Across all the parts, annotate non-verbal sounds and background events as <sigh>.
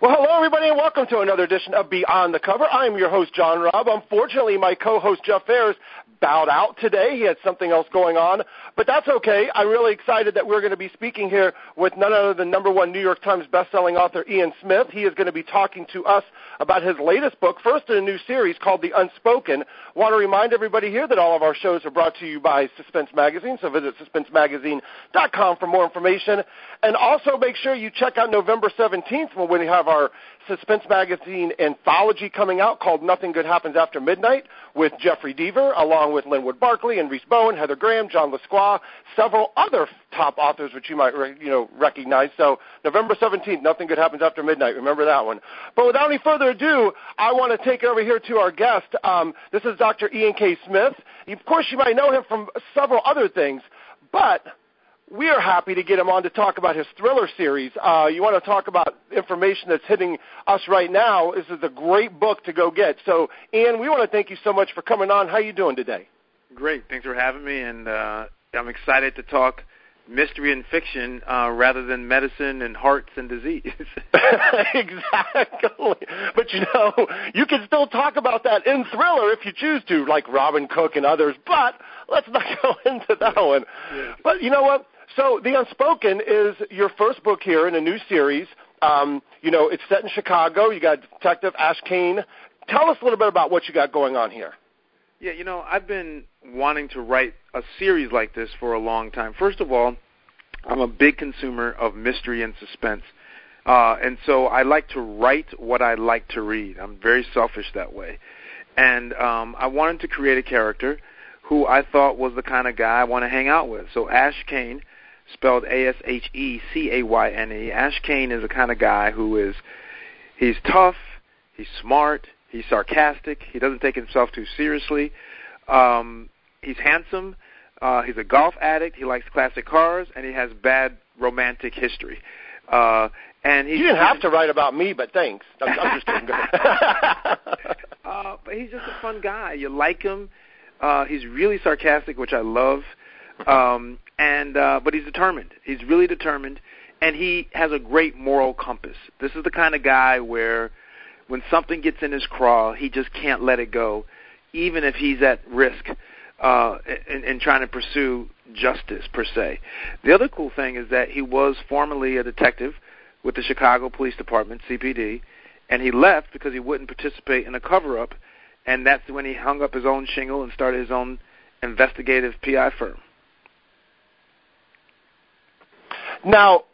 Well, hello, everybody, and welcome to another edition of Beyond the Cover. I'm your host, John Raab. Unfortunately, my co-host, Jeff Ayers, bowed out today. He had something else going on, but that's okay. I'm really excited that we're going to be speaking here with none other than number one New York Times bestselling author Ian Smith. He is going to be talking to us about his latest book, first in a new series called The Unspoken. Want to remind everybody here that all of our shows are brought to you by Suspense Magazine, so visit suspensemagazine.com for more information. And also make sure you check out November 17th when we have our Suspense Magazine anthology coming out called Nothing Good Happens After Midnight with Jeffery Deaver, along with Linwood Barclay and Rhys Bowen, Heather Graham, John Lescroart, several other top authors which you might you know recognize. So November 17th, Nothing Good Happens After Midnight. Remember that one. But without any further ado, I want to take it over here to our guest. Um, this is Dr. Ian K. Smith. Of course, you might know him from several other things, but we are happy to get him on to talk about his thriller series. Uh, you want to talk about information that's hitting us right now? This is a great book to go get. So, Ian, we want to thank you so much for coming on. How are you doing today? Great. Thanks for having me, and uh, I'm excited to talk mystery and fiction uh, rather than medicine and hearts and disease. <laughs> <laughs> exactly. But you know, you can still talk about that in thriller if you choose to, like Robin Cook and others. But let's not <laughs> go into that one. Yes. But you know what? So, The Unspoken is your first book here in a new series. Um, you know, it's set in Chicago. You got Detective Ashe Cayne. Tell us a little bit about what you got going on here. Yeah, you know, I've been wanting to write a series like this for a long time. First of all, I'm a big consumer of mystery and suspense. Uh, and so I like to write what I like to read. I'm very selfish that way. And um, I wanted to create a character who I thought was the kind of guy I want to hang out with. So Ashe Cayne spelled A S H E C A Y N E. Ashe Cayne is the kind of guy who is he's tough, he's smart, he's sarcastic, he doesn't take himself too seriously. Um, he's handsome, uh, he's a golf addict, he likes classic cars, and he has bad romantic history. Uh, and he's, you didn't have to write about me, but thanks. I'm, I'm just kidding. <laughs> uh, but he's just a fun guy. You like him. Uh, he's really sarcastic, which I love. Um, and uh, but he's determined. He's really determined, and he has a great moral compass. This is the kind of guy where, when something gets in his craw, he just can't let it go, even if he's at risk uh, in, in trying to pursue justice per se. The other cool thing is that he was formerly a detective with the Chicago Police Department (CPD), and he left because he wouldn't participate in a cover-up, and that's when he hung up his own shingle and started his own investigative PI firm. Now,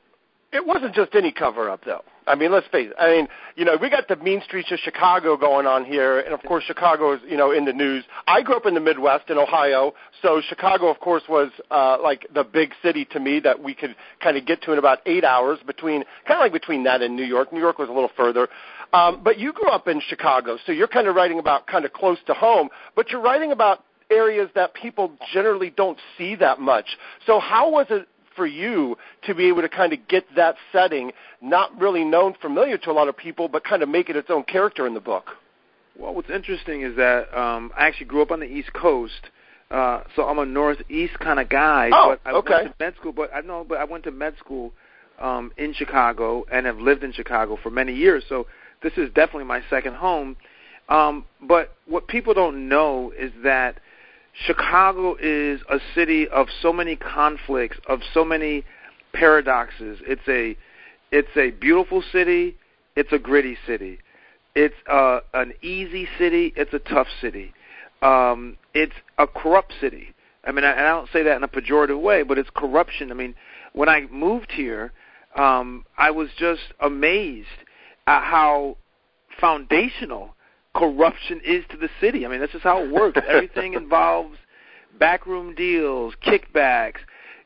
it wasn't just any cover up, though. I mean, let's face it. I mean, you know, we got the mean streets of Chicago going on here, and of course, Chicago is, you know, in the news. I grew up in the Midwest in Ohio, so Chicago, of course, was uh, like the big city to me that we could kind of get to in about eight hours between, kind of like between that and New York. New York was a little further. Um, but you grew up in Chicago, so you're kind of writing about kind of close to home, but you're writing about areas that people generally don't see that much. So how was it for you to be able to kind of get that setting, not really known, familiar to a lot of people, but kind of make it its own character in the book? Well, what's interesting is that um, I actually grew up on the East Coast, uh, so I'm a Northeast kind of guy. Oh, but I okay. went to med school, but I know, but I went to med school um, in Chicago and have lived in Chicago for many years. So this is definitely my second home. Um, but what people don't know is that Chicago is a city of so many conflicts, of so many paradoxes. It's a it's a beautiful city, it's a gritty city. It's uh, an easy city, it's a tough city. Um, it's a corrupt city. I mean, I, I don't say that in a pejorative way, but it's corruption. I mean, when I moved here, um, I was just amazed at how foundational corruption is to the city. I mean, that's just how it works. <laughs> Everything involves backroom deals, kickbacks.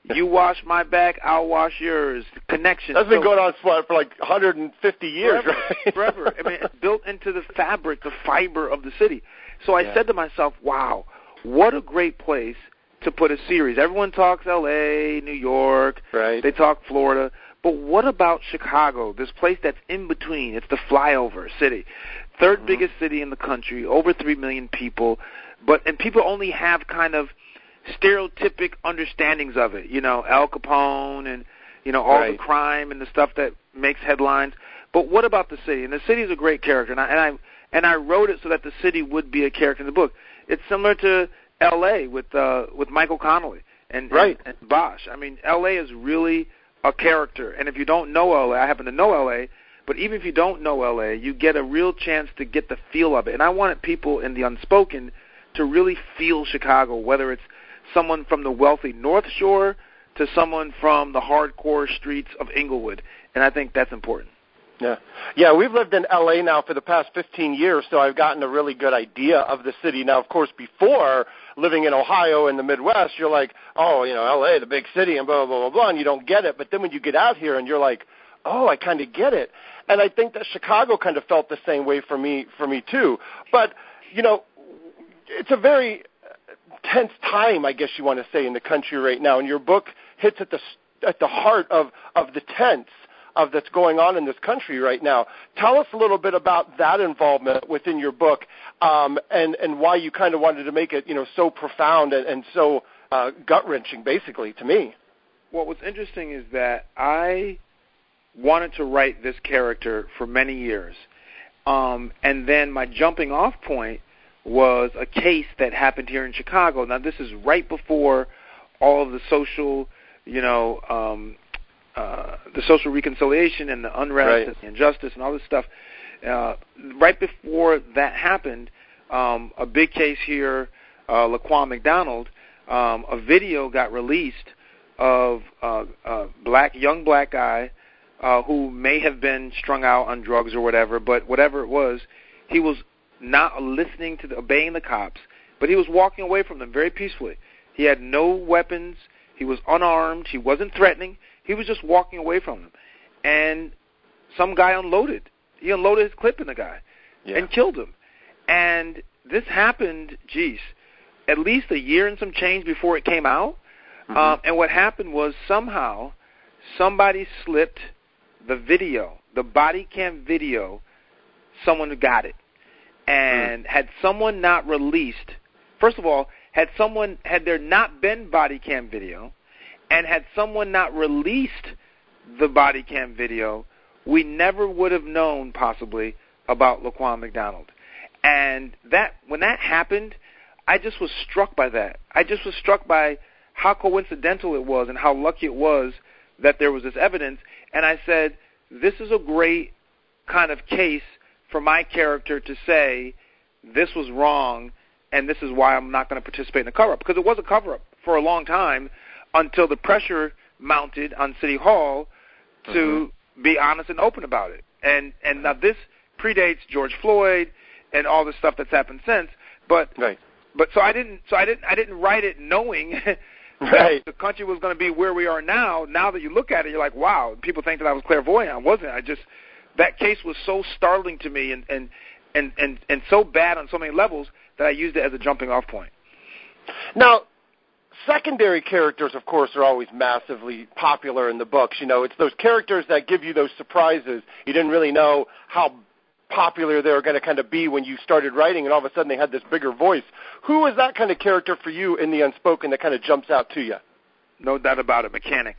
You wash my back, I'll wash yours. Connections. That's been So- going on for, for like 150 years, forever, right? forever. I mean, it's built into the fabric, the fiber of the city. So I Yeah. said to myself, "Wow, what a great place to put a series." Everyone talks L.A., New York, Right. they talk Florida, but what about Chicago? This place that's in between. It's the flyover city, 3rd Mhm. biggest city in the country, over three million people, but and people only have kind of stereotypic understandings of it. You know, Al Capone and you know all the crime and the stuff that makes headlines. But what about the city? And the city is a great character, and I and I and I wrote it so that the city would be a character in the book. It's similar to L.A. with uh, with Michael Connelly and, right. and, and Bosch. I mean, L.A. is really a character, and if you don't know L.A., I happen to know L.A. But even if you don't know LA, you get a real chance to get the feel of it. And I wanted people in the unspoken to really feel Chicago, whether it's someone from the wealthy North Shore to someone from the hardcore streets of Englewood. And I think that's important. Yeah. Yeah, we've lived in LA now for the past 15 years, so I've gotten a really good idea of the city. Now, of course, before living in Ohio in the Midwest, you're like, oh, you know, LA, the big city, and blah, blah, blah, blah, and you don't get it. But then when you get out here and you're like, oh, I kind of get it. And I think that Chicago kind of felt the same way for me, for me too. But, you know, it's a very tense time, I guess you want to say, in the country right now. And your book hits at the at the heart of of the tense of that's going on in this country right now. Tell us a little bit about that involvement within your book, um, and and why you kind of wanted to make it, you know, so profound and, and so uh, gut wrenching, basically, to me. Well, what's interesting is that I wanted to write this character for many years, um, and then my jumping off point was a case that happened here in Chicago. Now, this is right before all of the social, you know, um, uh, the social reconciliation and the unrest right. and the injustice and all this stuff. Uh, right before that happened, um, a big case here, uh, Laquan McDonald, um, a video got released of uh, a black young black guy uh, who may have been strung out on drugs or whatever, but whatever it was, he was not listening to the, obeying the cops, but he was walking away from them very peacefully. He had no weapons. He was unarmed. He wasn't threatening. He was just walking away from them. And some guy unloaded. He unloaded his clip in the guy yeah. and killed him. And this happened, geez, at least a year and some change before it came out. Mm-hmm. Um, and what happened was somehow somebody slipped the video, the body cam video, someone got it. And hmm. had someone not released, first of all, had someone had there not been body cam video, and had someone not released the body cam video, we never would have known possibly about Laquan McDonald. And that when that happened, I just was struck by that. I just was struck by how coincidental it was and how lucky it was that there was this evidence. And I said, this is a great kind of case for my character to say this was wrong and this is why I'm not going to participate in the cover up because it was a cover up for a long time until the pressure mounted on City Hall to Mm-hmm. be honest and open about it. And and now this predates George Floyd and all the stuff that's happened since. But Right. but so I didn't so I didn't I didn't write it knowing <laughs> <laughs> Right. the country was going to be where we are now. Now that you look at it, you're like, wow. People think that I was clairvoyant. I wasn't. I just that case was so startling to me and and and and and so bad on so many levels that I used it as a jumping off point. Now, secondary characters, of course, are always massively popular in the books. You know, it's those characters that give you those surprises. You didn't really know how popular they were going to kind of be when you started writing, and all of a sudden they had this bigger voice. Who was that kind of character for you in the unspoken that kind of jumps out to you? No doubt about it. Mechanic.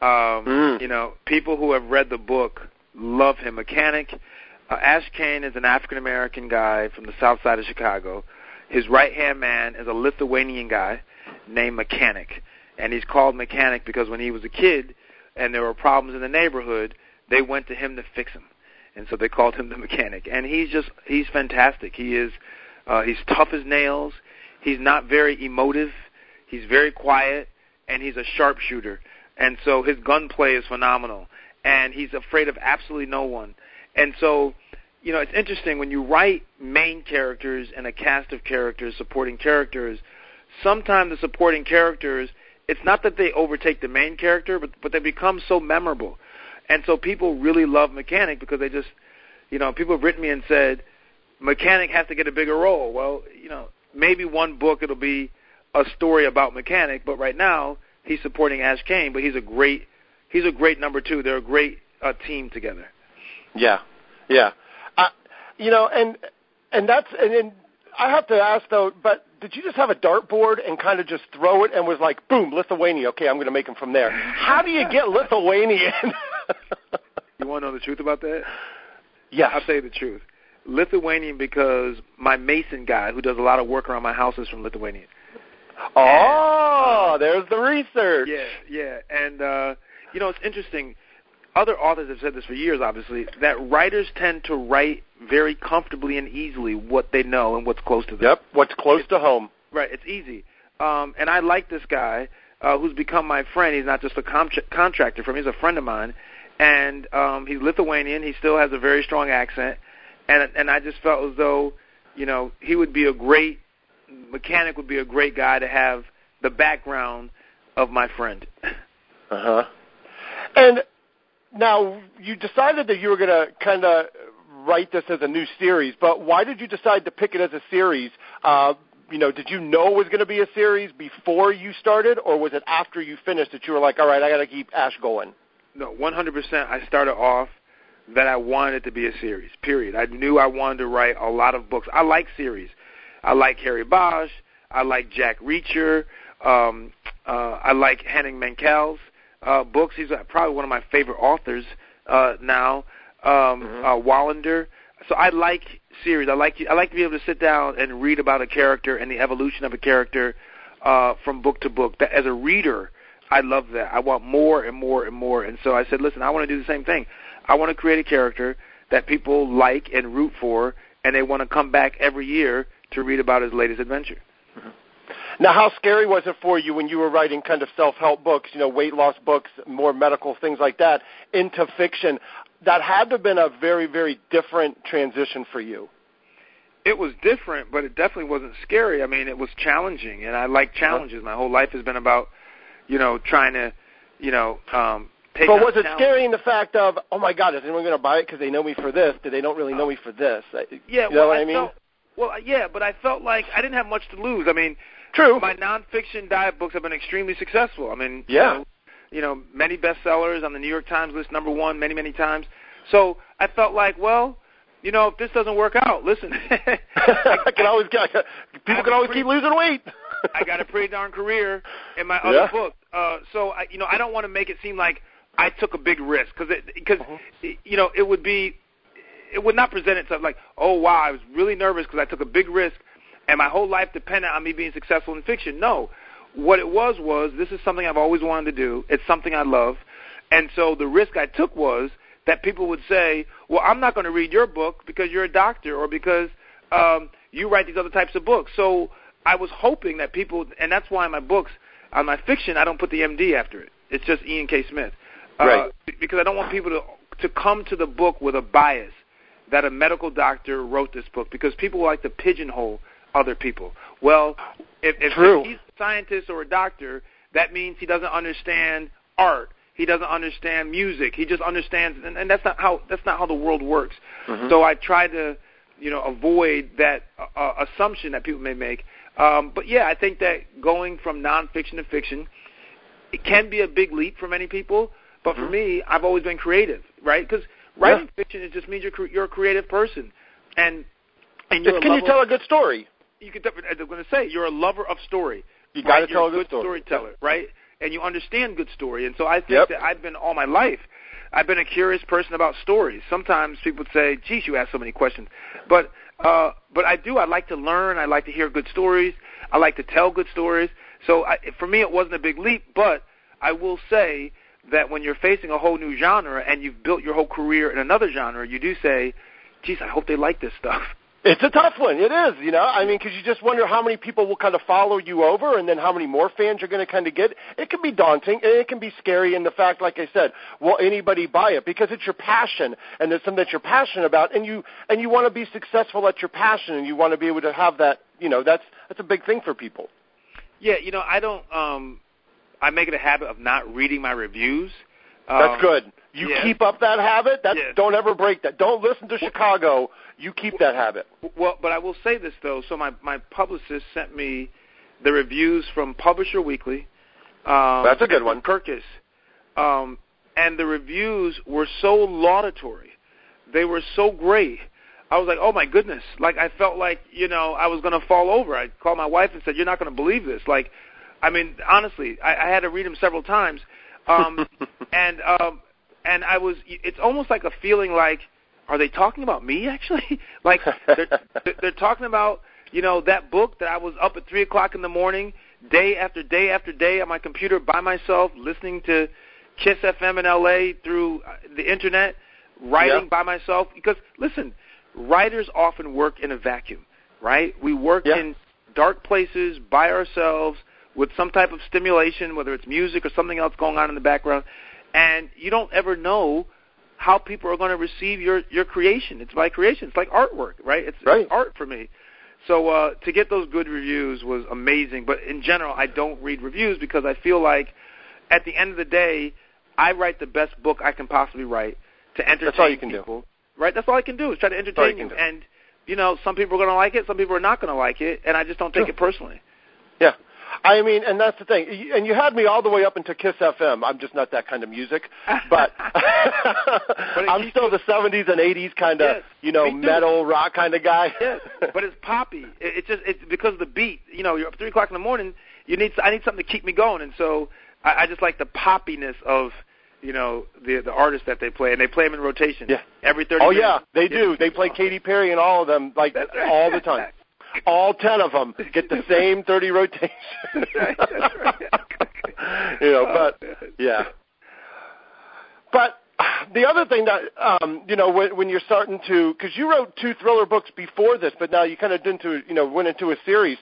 Um, Mm. You know, people who have read the book love him. Mechanic. Uh, Ashe Cayne is an African American guy from the south side of Chicago. His right hand man is a Lithuanian guy named Mechanic. And he's called Mechanic because when he was a kid and there were problems in the neighborhood, they went to him to fix them. And so they called him the mechanic. And he's just he's fantastic. He is uh he's tough as nails. He's not very emotive. He's very quiet and he's a sharpshooter. And so his gunplay is phenomenal. And he's afraid of absolutely no one. And so, you know, it's interesting when you write main characters and a cast of characters, supporting characters, sometimes the supporting characters, it's not that they overtake the main character, but but they become so memorable. And so people really love Mechanic because they just, you know, people have written me and said, Mechanic has to get a bigger role. Well, you know, maybe one book it'll be a story about Mechanic, but right now he's supporting Ashe Cayne, but he's a great, he's a great number two. They're a great uh, team together. Yeah, yeah. Uh, you know, and and that's and then I have to ask though, but did you just have a dartboard and kind of just throw it and was like, boom, Lithuania. Okay, I'm going to make him from there. How do you get <laughs> Lithuanian? <laughs> You want to know the truth about that? Yes. I'll tell you the truth. Lithuanian because my mason guy, who does a lot of work around my house, is from Lithuania. Oh, there's the research. Yeah, yeah, and uh, you know it's interesting. Other authors have said this for years, obviously, that writers tend to write very comfortably and easily what they know and what's close to them. Yep, what's close It's- to home. Right, it's easy. Um, and I like this guy uh, who's become my friend. He's not just a contra- contractor for me; he's a friend of mine. And um, he's Lithuanian. He still has a very strong accent, and and I just felt as though, you know, he would be a great mechanic. Would be a great guy to have the background of my friend. Uh huh. And now you decided that you were going to kind of write this as a new series, but why did you decide to pick it as a series? Uh, you know, did you know it was going to be a series before you started, or was it after you finished that you were like, all right, I got to keep Ashe going? No, 100%. I started off that I wanted it to be a series. Period. I knew I wanted to write a lot of books. I like series. I like Harry Bosch. I like Jack Reacher. Um, uh, I like Henning Mankell's uh, books. He's uh, probably one of my favorite authors uh, now. Um, Mhm. uh, Wallander. So I like series. I like I like to be able to sit down and read about a character and the evolution of a character uh, from book to book. That as a reader, I love that. I want more and more and more. And so I said, listen, I want to do the same thing. I want to create a character that people like and root for, and they want to come back every year to read about his latest adventure. Mm-hmm. Now, how scary was it for you when you were writing kind of self-help books, you know, weight loss books, more medical things like that, into fiction? That had to have been a very, very different transition for you. It was different, but it definitely wasn't scary. I mean, it was challenging, and I like uh-huh. challenges. My whole life has been about, you know, trying to, you know, um, take. But was it challenges. scary in the fact of, oh my God, is anyone going to buy it because they know me for this? Do they don't really know me for this? I- Yeah, you know well, what I mean? Felt, well, yeah, but I felt like I didn't have much to lose. I mean, True. my nonfiction diet books have been extremely successful. I mean, Yeah. you know, you know, many bestsellers on the New York Times list, number one, many, many times. So I felt like, well, you know, if this doesn't work out, listen, <laughs> <laughs> I can always get, people can always keep losing weight. I got a pretty darn career in my other Yeah. book. Uh, so I, you know, I don't want to make it seem like I took a big risk because because Uh-huh. you know it would be it would not present itself like oh wow I was really nervous because I took a big risk and my whole life depended on me being successful in fiction. No, what it was was this is something I've always wanted to do. It's something I love, and so the risk I took was that people would say, well I'm not going to read your book because you're a doctor or because um, you write these other types of books. So I was hoping that people, and that's why my books, on my fiction, I don't put the MD after it. It's just Ian K. Smith, uh, Right. Because I don't want people to to come to the book with a bias that a medical doctor wrote this book because people like to pigeonhole other people. Well, if, if, if he's a scientist or a doctor, that means he doesn't understand art. He doesn't understand music. He just understands, and, and that's not how that's not how the world works. Mhm. So I try to, you know, avoid that uh, assumption that people may make. Um, but yeah, I think that going from nonfiction to fiction, it can be a big leap for many people. But for Mhm. me, I've always been creative, right? Because writing fiction it just means you're cre- you're a creative person, and and you're can you tell a good story? you could I'm going to say you're a lover of story. You got to right? tell You're a good story. storyteller, right? And you understand good story. And so I think Yep. that I've been all my life. I've been a curious person about stories. Sometimes people say, "Geez, you ask so many questions," but uh, but I do. I like to learn. I like to hear good stories. I like to tell good stories. So I, for me, it wasn't a big leap, but I will say that when you're facing a whole new genre and you've built your whole career in another genre, you do say, "Geez, I hope they like this stuff." <laughs> It's a tough one. It is, you know. I mean, because you just wonder how many people will kind of follow you over, and then how many more fans you're going to kind of get. It can be daunting, and it can be scary in the fact, like I said, will anybody buy it? Because it's your passion, and it's something that you're passionate about, and you and you want to be successful at your passion, and you want to be able to have that. You know, that's that's a big thing for people. Yeah, you know, I don't. um I make it a habit of not reading my reviews. That's Um, good. You yeah. keep up that habit. That's Yes. don't ever break that. Don't listen to Chicago. You keep that habit. Well, but I will say this though. So my my publicist sent me the reviews from Publisher Weekly. Um, That's a good one. Kirkus, um, and the reviews were so laudatory. They were so great. I was like, oh my goodness! Like I felt like you know I was going to fall over. I called my wife and said, you're not going to believe this. Like, I mean, honestly, I, I had to read them several times. Um, <laughs> and um, and I was. It's almost like a feeling like, are they talking about me actually? <laughs> like they're they're talking about you know that book that I was up at three o'clock in the morning, day after day after day on my computer by myself, listening to Kiss FM in LA through uh, the internet, writing Yeah. by myself. Because listen, writers often work in a vacuum, right? We work Yeah. in dark places by ourselves with some type of stimulation, whether it's music or something else going on in the background, and you don't ever know how people are going to receive your your creation. It's my creation. It's like artwork, right? It's, Right. it's art for me. So uh, to get those good reviews was amazing. But in general, I don't read reviews because I feel like at the end of the day, I write the best book I can possibly write to entertain That's all you can do. Right? That's all I can do is try to entertain can you. do. And you know, some people are going to like it, some people are not going to like it, and I just don't take Sure. it personally. Yeah. I mean, and that's the thing. And you had me all the way up into Kiss FM. I'm just not that kind of music, but <laughs> <laughs> I'm keeps still the 70s and 80s kind of, Yes, you know, metal rock kind of guy. Yes, but it's poppy. It, it's just it's because of the beat. You know, you're up three o'clock in the morning. You need I need something to keep me going, and so I, I just like the poppiness of you know the the artists that they play, and they play them in rotation. Yeah. every thirty. oh minutes. yeah, they do. They play Katy Perry and all of them like all the time. <laughs> All 10 of them get the same <laughs> 30 rotations. That's right, right. <laughs> you know, Oh, but yeah. But the other thing that um, you know when, when you're starting to because you wrote two thriller books before this, but now you kind of into you know went into a series.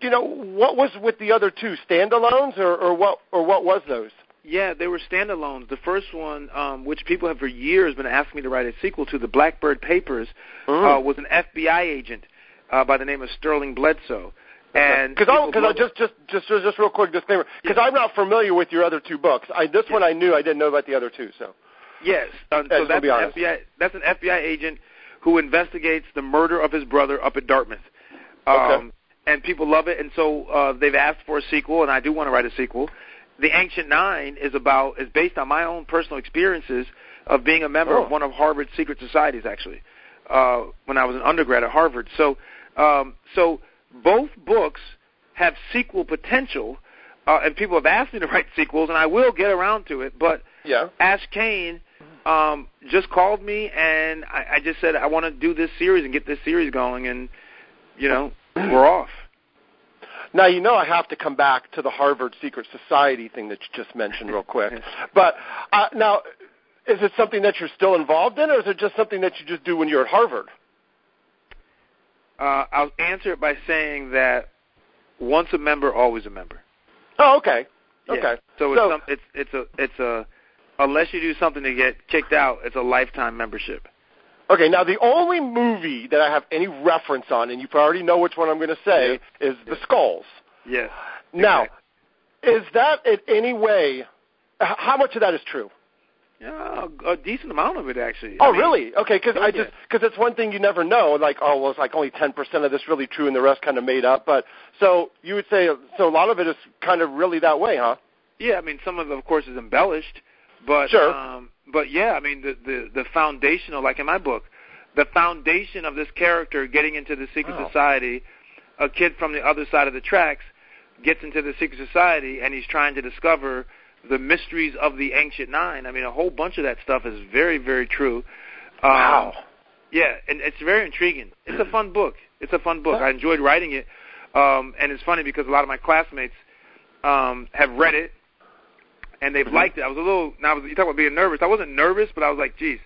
You know what was with the other two standalones or, or what or what was those? Yeah, they were standalones. The first one, um, which people have for years been asking me to write a sequel to, the Blackbird Papers, Mm. uh, was an FBI agent uh, by the name of Sterling Bledsoe. And Because because I just just just just real quick disclaimer because I'm not familiar with your other two books. I this one I knew I didn't know about the other two. So Yes. Um, so that's an honest. FBI. That's an FBI agent who investigates the murder of his brother up at Dartmouth. Um, Okay. And people love it, and so uh, they've asked for a sequel, and I do want to write a sequel. The Ancient Nine is about is based on my own personal experiences of being a member Oh. of one of Harvard's secret societies, actually, uh, when I was an undergrad at Harvard. So, um, so both books have sequel potential, uh, and people have asked me to <laughs> write sequels, and I will get around to it. But yeah. Ashe Cayne um, just called me, and I, I just said I want to do this series and get this series going, and you know <clears throat> we're off. Now you know I have to come back to the Harvard Secret Society thing that you just mentioned real quick. <laughs> But uh, now, is it something that you're still involved in, or is it just something that you just do when you're at Harvard? Uh, I'll answer it by saying that once a member, always a member. Oh, okay. Yeah. Okay. So it's some, it's it's a it's a unless you do something to get kicked out, it's a lifetime membership. Okay, now the only movie that I have any reference on, and you already know which one I'm going to say, is The Skulls. Yes. Now, Exactly. is that in any way? How much of that is true? Yeah, a decent amount of it actually. Oh, I mean, really? Okay, because I just because it's one thing you never know. Like, oh, well, it's like only ten percent of this really true, and the rest kind of made up. But so you would say so a lot of it is kind of really that way, huh? Yeah, I mean some of it, of course, is embellished, but Sure. um, but yeah, I mean the the the foundational, like in my book, the foundation of this character getting into the secret society, a kid from the other side of the tracks gets into the secret society, and he's trying to discover the mysteries of the ancient nine. I mean, a whole bunch of that stuff is very very true. Um, Wow. yeah, and it's very intriguing. It's a fun book. It's a fun book. I enjoyed writing it, um, and it's funny because a lot of my classmates um, have read it and they've Mhm. liked it. I was a little. Now, I was, you talk about being nervous. I wasn't nervous, but I was like, geez,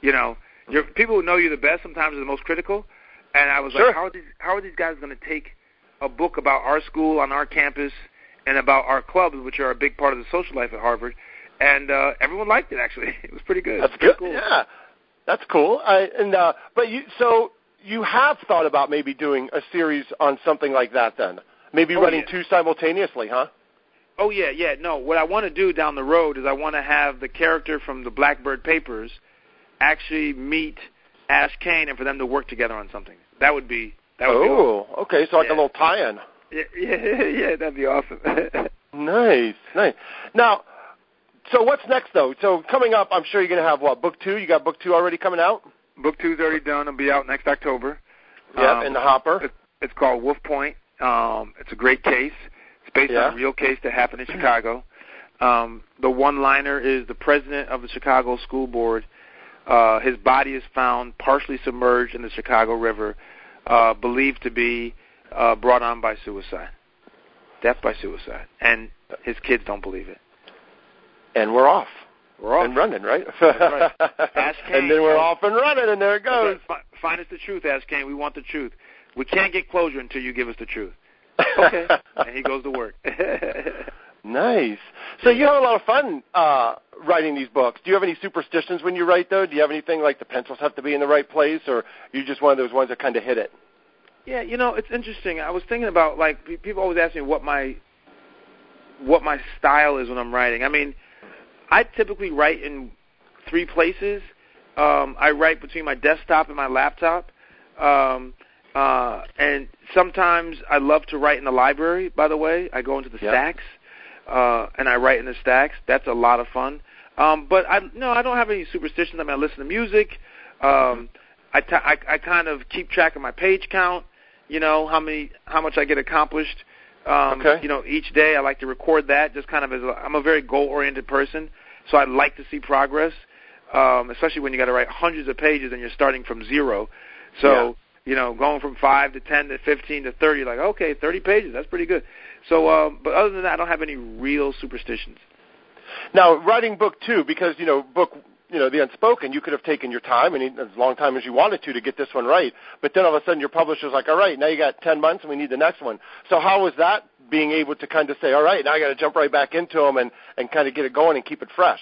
you know, your people who know you the best sometimes are the most critical. And I was Sure. like, how are these how are these guys going to take a book about our school on our campus and about our clubs, which are a big part of the social life at Harvard? And uh, everyone liked it. Actually, <laughs> it was pretty good. That's It good. Cool. Yeah, that's cool. I, and uh, but you so you have thought about maybe doing a series on something like that then? Maybe Oh, running yeah. two simultaneously, huh? Oh yeah, yeah. No, what I want to do down the road is I want to have the character from the Blackbird Papers actually meet Ashe Cayne and for them to work together on something. That would be that would be awesome. oh, okay. So like a little tie-in. Yeah, yeah, <laughs> yeah, that'd be awesome. <laughs> Nice, nice. Now, so what's next though? So coming up, I'm sure you're going to have what book two? You got book two already coming out? Book two's already done. It'll be out next October. Yep, Um, in the hopper. It, it's called Wolf Point. Um, it's a great case. It's based Yeah. on a real case that happened in Chicago. Um, the one-liner is the president of the Chicago School Board. Uh, his body is found partially submerged in the Chicago River, uh, believed to be uh, brought on by suicide, death by suicide, and his kids don't believe it. And we're off. We're off and running, right? right. Ask <laughs> Kane. and then we're off and running, and there it goes. Find us the truth, Ashe Cayne. We want the truth. We can't get closure until you give us the truth. <laughs> Okay. and he goes to work. <laughs> nice. So you have a lot of fun uh, writing these books. Do you have any superstitions when you write, though? Do you have anything like the pencils have to be in the right place, or are you just one of those ones that kind of hit it? Yeah, you know, it's interesting. I was thinking about like people always ask me what my what my style is when I'm writing. I mean, I typically write in three places. Um, I write between my desktop and my laptop. Um, uh, and sometimes I love to write in the library. By the way, I go into the Yep. stacks uh, and I write in the stacks. That's a lot of fun. Um, but I no, I don't have any superstitions. I mean, I listen to music. Um, I, t- I I kind of keep track of my page count. You know how many how much I get accomplished. Um, Okay. You know, each day I like to record that. Just kind of as a, I'm a very goal oriented person, so I like to see progress. Um, especially when you got to write hundreds of pages and you're starting from zero. So Yeah. you know, going from five to ten to fifteen to thirty, like okay, thirty pages, that's pretty good. So, um, but other than that, I don't have any real superstitions. Now, writing book two, because you know, book, you know, the unspoken, you could have taken your time and as long time as you wanted to to get this one right. But then all of a sudden, your publisher's like, "All right, now you got ten months, and we need the next one." So, how was that being able to kind of say, "All right, now I got to jump right back into them and and kind of get it going and keep it fresh"?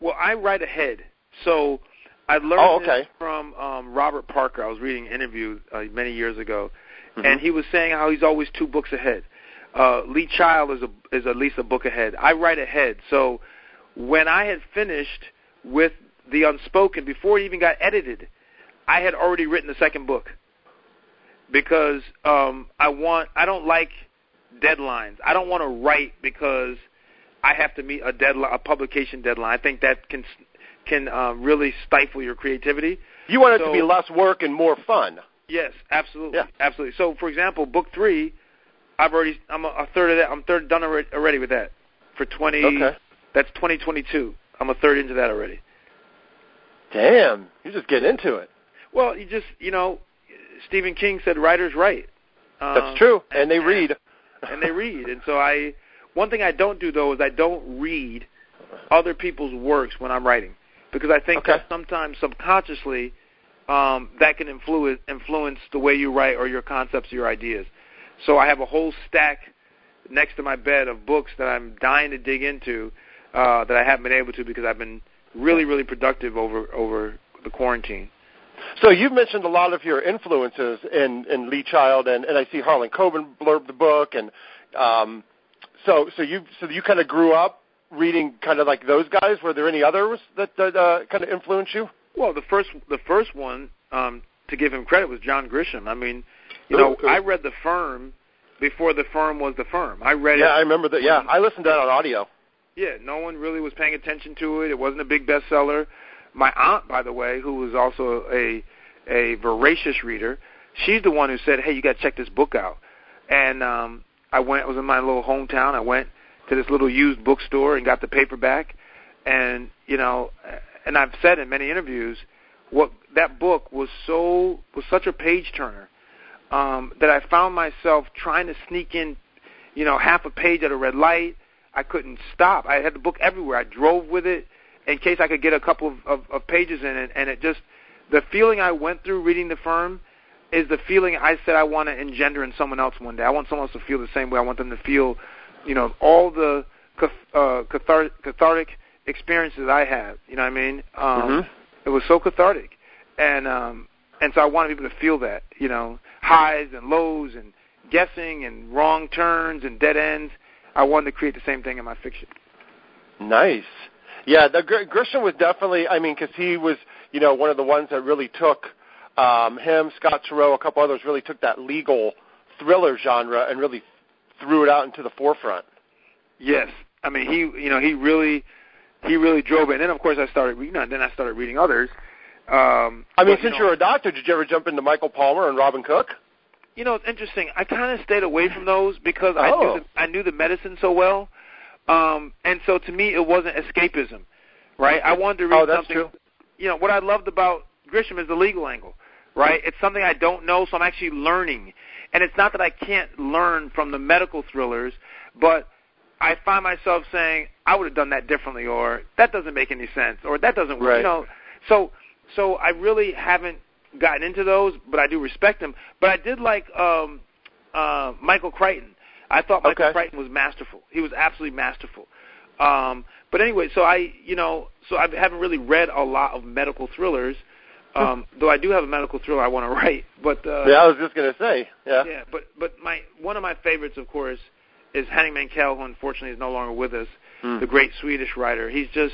Well, I write ahead, so I learned Oh, this okay. from um, Robert Parker. I was reading an interview uh, many years ago, Mhm. and he was saying how he's always two books ahead. Uh, Lee Child is a, is at least a book ahead. I write ahead, so when I had finished with the Unspoken before it even got edited, I had already written the second book because um, I want I don't like deadlines. I don't want to write because I have to meet a deadline, a publication deadline. I think that can can um, really stifle your creativity. You want it to be less work and more fun. Yes, absolutely, Yeah. absolutely. So, for example, book three, I've already I'm a, a third of that. I'm third done already, already with that for twenty. Okay. That's 2022. I'm a third into that already. Damn, you're just get into it. Well, you just you know, Stephen King said writers write. Um, That's true, and they read. <laughs> and they read. And so I, one thing I don't do though is I don't read other people's works when I'm writing because I think Okay. that sometimes subconsciously um, that can influence influence the way you write or your concepts, or your ideas. So I have a whole stack next to my bed of books that I'm dying to dig into uh, that I haven't been able to because I've been really really productive over over the quarantine. So you've mentioned a lot of your influences in, in Lee Child, and, and I see Harlan Coben blurb the book, and um, so so you so you kind of grew up reading kind of like those guys. Were there any others that, that uh, kind of influenced you? Well, the first the first one um, to give him credit was John Grisham. I mean, you know. I read the firm before the firm was the firm. I read Yeah, I remember that. Yeah, I listened to that on audio. Yeah, no one really was paying attention to it. It wasn't a big bestseller. My aunt, by the way, who was also a a voracious reader, she's the one who said, "Hey, you got to check this book out." And um, I went. It was in my little hometown. I went to this little used bookstore and got the paperback. And you know, and I've said in many interviews, what that book was so was such a page turner um, that I found myself trying to sneak in, you know, half a page at a red light. I couldn't stop. I had the book everywhere. I drove with it in case I could get a couple of, of, of pages in it, and it just the feeling I went through reading the firm is the feeling I said I want to engender in someone else one day. I want someone else to feel the same way. I want them to feel, you know, all the uh, cathartic, cathartic experiences I had. You know what I mean? Um, Mhm. It was so cathartic, and um, and so I wanted people to feel that. You know, highs and lows and guessing and wrong turns and dead ends. I wanted to create the same thing in my fiction. Nice. Yeah, the Gr- Grisham was definitely. I mean, because he was, you know, one of the ones that really took um, him, Scott Turow, a couple others really took that legal thriller genre and really threw it out into the forefront. Yes, I mean he, you know, he really, he really drove it. And then of course I started reading. Then I started reading others. Um, I mean, but, you since know, you're a doctor, did you ever jump into Michael Palmer and Robin Cook? You know, it's interesting. I kind of stayed away from those because I Oh. knew the, I knew the medicine so well. Um, and so to me, it wasn't escapism, right? I wanted to read oh, that's something. True. You know what I loved about Grisham is the legal angle, right? It's something I don't know, so I'm actually learning. And it's not that I can't learn from the medical thrillers, but I find myself saying I would have done that differently, or that doesn't make any sense, or that doesn't work. Right. You know, so so I really haven't gotten into those, but I do respect them. But I did like um, uh, Michael Crichton. I thought Michael Okay. Crichton was masterful. He was absolutely masterful. Um, but anyway, so I, you know, so I haven't really read a lot of medical thrillers. <laughs> Um, though I do have a medical thriller I want to write, but uh, Yeah, I was just gonna say. Yeah. yeah, but but my one of my favorites, of course, is Henning Mankell, who unfortunately is no longer with us. Mm. The great Swedish writer. He's just,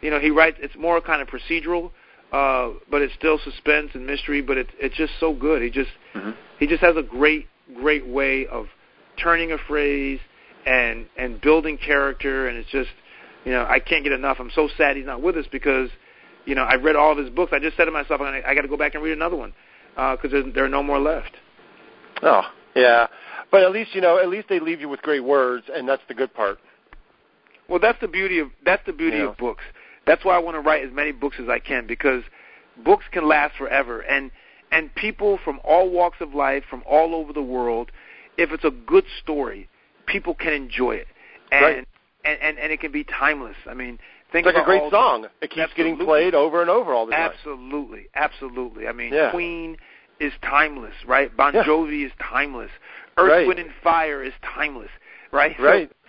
you know, he writes. It's more kind of procedural, uh, but it's still suspense and mystery. But it's it's just so good. He just Mhm. he just has a great great way of turning a phrase and and building character. And it's just, you know, I can't get enough. I'm so sad he's not with us because, you know, I've read all of his books. I just said to myself, I'm I got to go back and read another one because there, there are no more left. Oh, yeah. But at least you know, at least they leave you with great words, and that's the good part. Well, that's the beauty of that's the beauty Yeah. of books. That's why I want to write as many books as I can because books can last forever, and and people from all walks of life, from all over the world, if it's a good story, people can enjoy it, and Right. and, and and it can be timeless. I mean, think It's like a great song. It keeps getting played over and over all the time. Absolutely, absolutely. I mean, Yeah. Queen is timeless, right? Bon Yeah. Jovi is timeless. Earth, Right. Wind, and Fire is timeless, right? Right. So,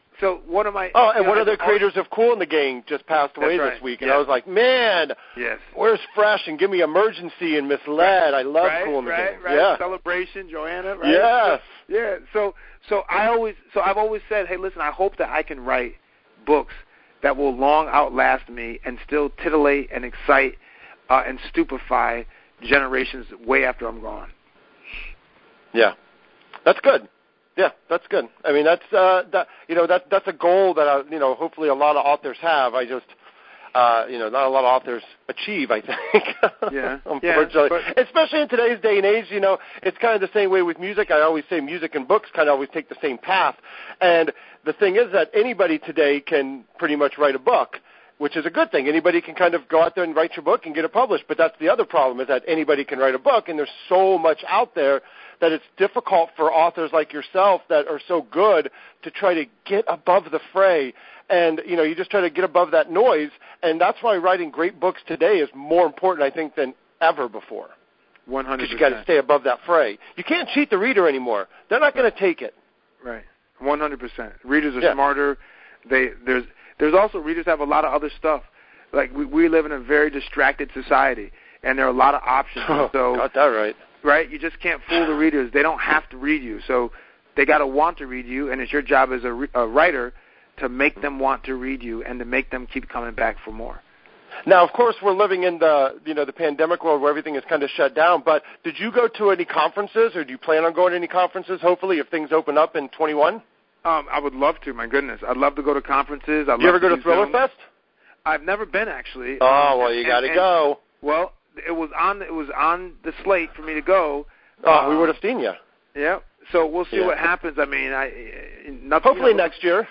one of my Oh, and know, one of the creators of Kool and the Gang just passed away That's this week, and Yeah. I was like, man, Yes. where's Fresh and Give Me Emergency and Misled? I love right, Cool in the right, Gang. Right, Yeah. Celebration, Joanna, right? Yes. Yeah. So so I always so I've always said, hey, listen, I hope that I can write books that will long outlast me and still titillate and excite uh, and stupefy generations way after I'm gone. Yeah, that's good. Yeah, that's good. I mean, that's uh, that you know that that's a goal that uh, you know hopefully a lot of authors have. I just uh, you know not a lot of authors achieve. I think. <laughs> <laughs> Yeah. Unfortunately, Yeah, but- especially in today's day and age, you know, it's kind of the same way with music. I always say music and books kind of always take the same path. And the thing is that anybody today can pretty much write a book which is a good thing. Anybody can kind of go out there and write your book and get it published. But that's the other problem is that anybody can write a book, and there's so much out there that it's difficult for authors like yourself that are so good to try to get above the fray. And you know, you just try to get above that noise, and that's why writing great books today is more important, I think, than ever before. One hundred Because you got to stay above that fray. You can't cheat the reader anymore. They're not going to take it. Right. One hundred percent. Readers are Yeah. smarter. They there's there's also readers have a lot of other stuff. Like we, we live in a very distracted society, and there are a lot of options. Oh, so got that right. right, you just can't fool the readers. They don't have to read you, so they got to want to read you, and it's your job as a, re- a writer to make them want to read you and to make them keep coming back for more. Now, of course, we're living in the you know the pandemic world where everything is kind of shut down. But did you go to any conferences, or do you plan on going to any conferences? Hopefully, if things open up in 21. Um, I would love to. My goodness, I'd love to go to conferences. I'd You love ever go to Thriller. Fest? I've never been actually. Oh Um, well, you got to go. Well, it was on it was on the slate for me to go. Oh, we Um, would have seen you. Yeah. So we'll see Yeah. what happens. I mean, I nothing. Hopefully you know, next year.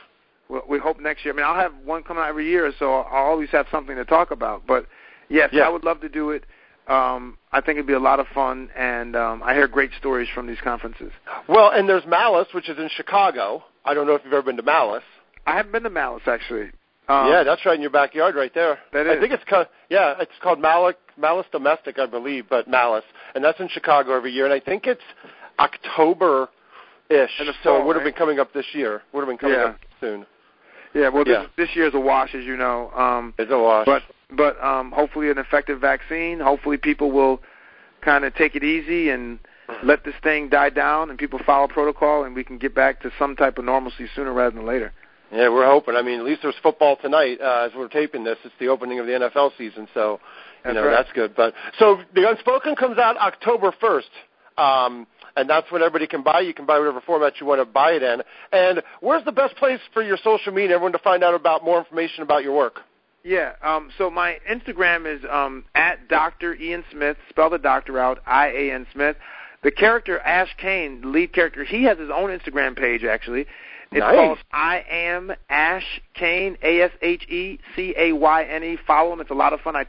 We, we hope next year. I mean, I'll have one coming out every year, so I'll always have something to talk about. But yes, Yeah. I would love to do it. Um, I think it'd be a lot of fun, and um, I hear great stories from these conferences. Well, and there's Malice, which is in Chicago. I don't know if you've ever been to Malice. I haven't been to Malice actually. Um, yeah, that's right in your backyard, right there. That I think it's called yeah, it's called Malice Malice Domestic, I believe, but Malice, and that's in Chicago every year, and I think it's October ish. So it would have right? been coming up this year. Would have been coming Yeah. up soon. Yeah. Well, Yeah. this this year's a wash, as you know. Um, It's a wash. but but um, hopefully an effective vaccine. Hopefully people will kind of take it easy and let this thing die down, and people follow protocol, and we can get back to some type of normalcy sooner rather than later. Yeah, we're hoping. I mean, at least there's football tonight uh, as we're taping this. It's the opening of the NFL season, so you That's know right. that's good. But so the Unspoken comes out October first, um, and that's when everybody can buy. You can buy whatever format you want to buy it in. And where's the best place for your social media, everyone to find out about more information about your work? Yeah. Um, so my Instagram is um, at Dr. Ian Smith. Spell the doctor out. I A N Smith. The character Ashe Cayne, the lead character, he has his own Instagram page actually. It's nice. called I Am Ashe Cayne. A S H E C A Y N E. Follow him. It's a lot of fun. I,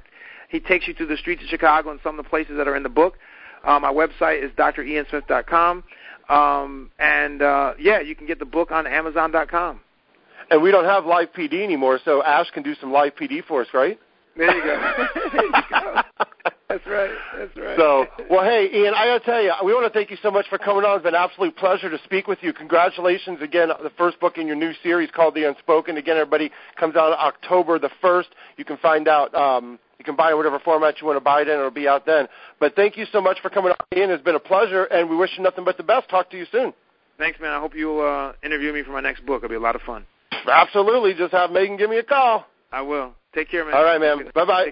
he takes you through the streets of Chicago and some of the places that are in the book. Uh, my website is driansmith.com. Um, and uh, yeah, you can get the book on Amazon.com. And we don't have live PD anymore, so Ashe can do some live PD for us, right? There you go. <laughs> there you go. That's right. That's right. So, well, hey, Ian, I got to tell you, we want to thank you so much for coming on. It's been an absolute pleasure to speak with you. Congratulations again, the first book in your new series called The Unspoken. Again, everybody comes out October the 1st. You can find out, um, you can buy it in whatever format you want to buy it in. It'll be out then. But thank you so much for coming on, Ian. It's been a pleasure, and we wish you nothing but the best. Talk to you soon. Thanks, man. I hope you'll uh, interview me for my next book. It'll be a lot of fun. Absolutely. Just have Megan give me a call. I will. Take care, man. All right, man. Bye bye.